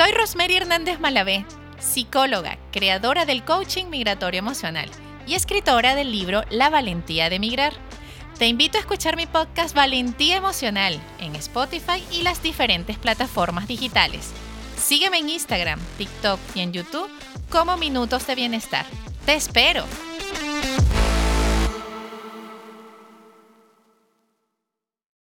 Soy Rosemary Hernández Malavé, psicóloga, creadora del coaching migratorio emocional y escritora del libro La valentía de migrar. Te invito a escuchar mi podcast Valentía Emocional en Spotify y las diferentes plataformas digitales. Sígueme en Instagram, TikTok y en YouTube como Minutos de Bienestar. ¡Te espero!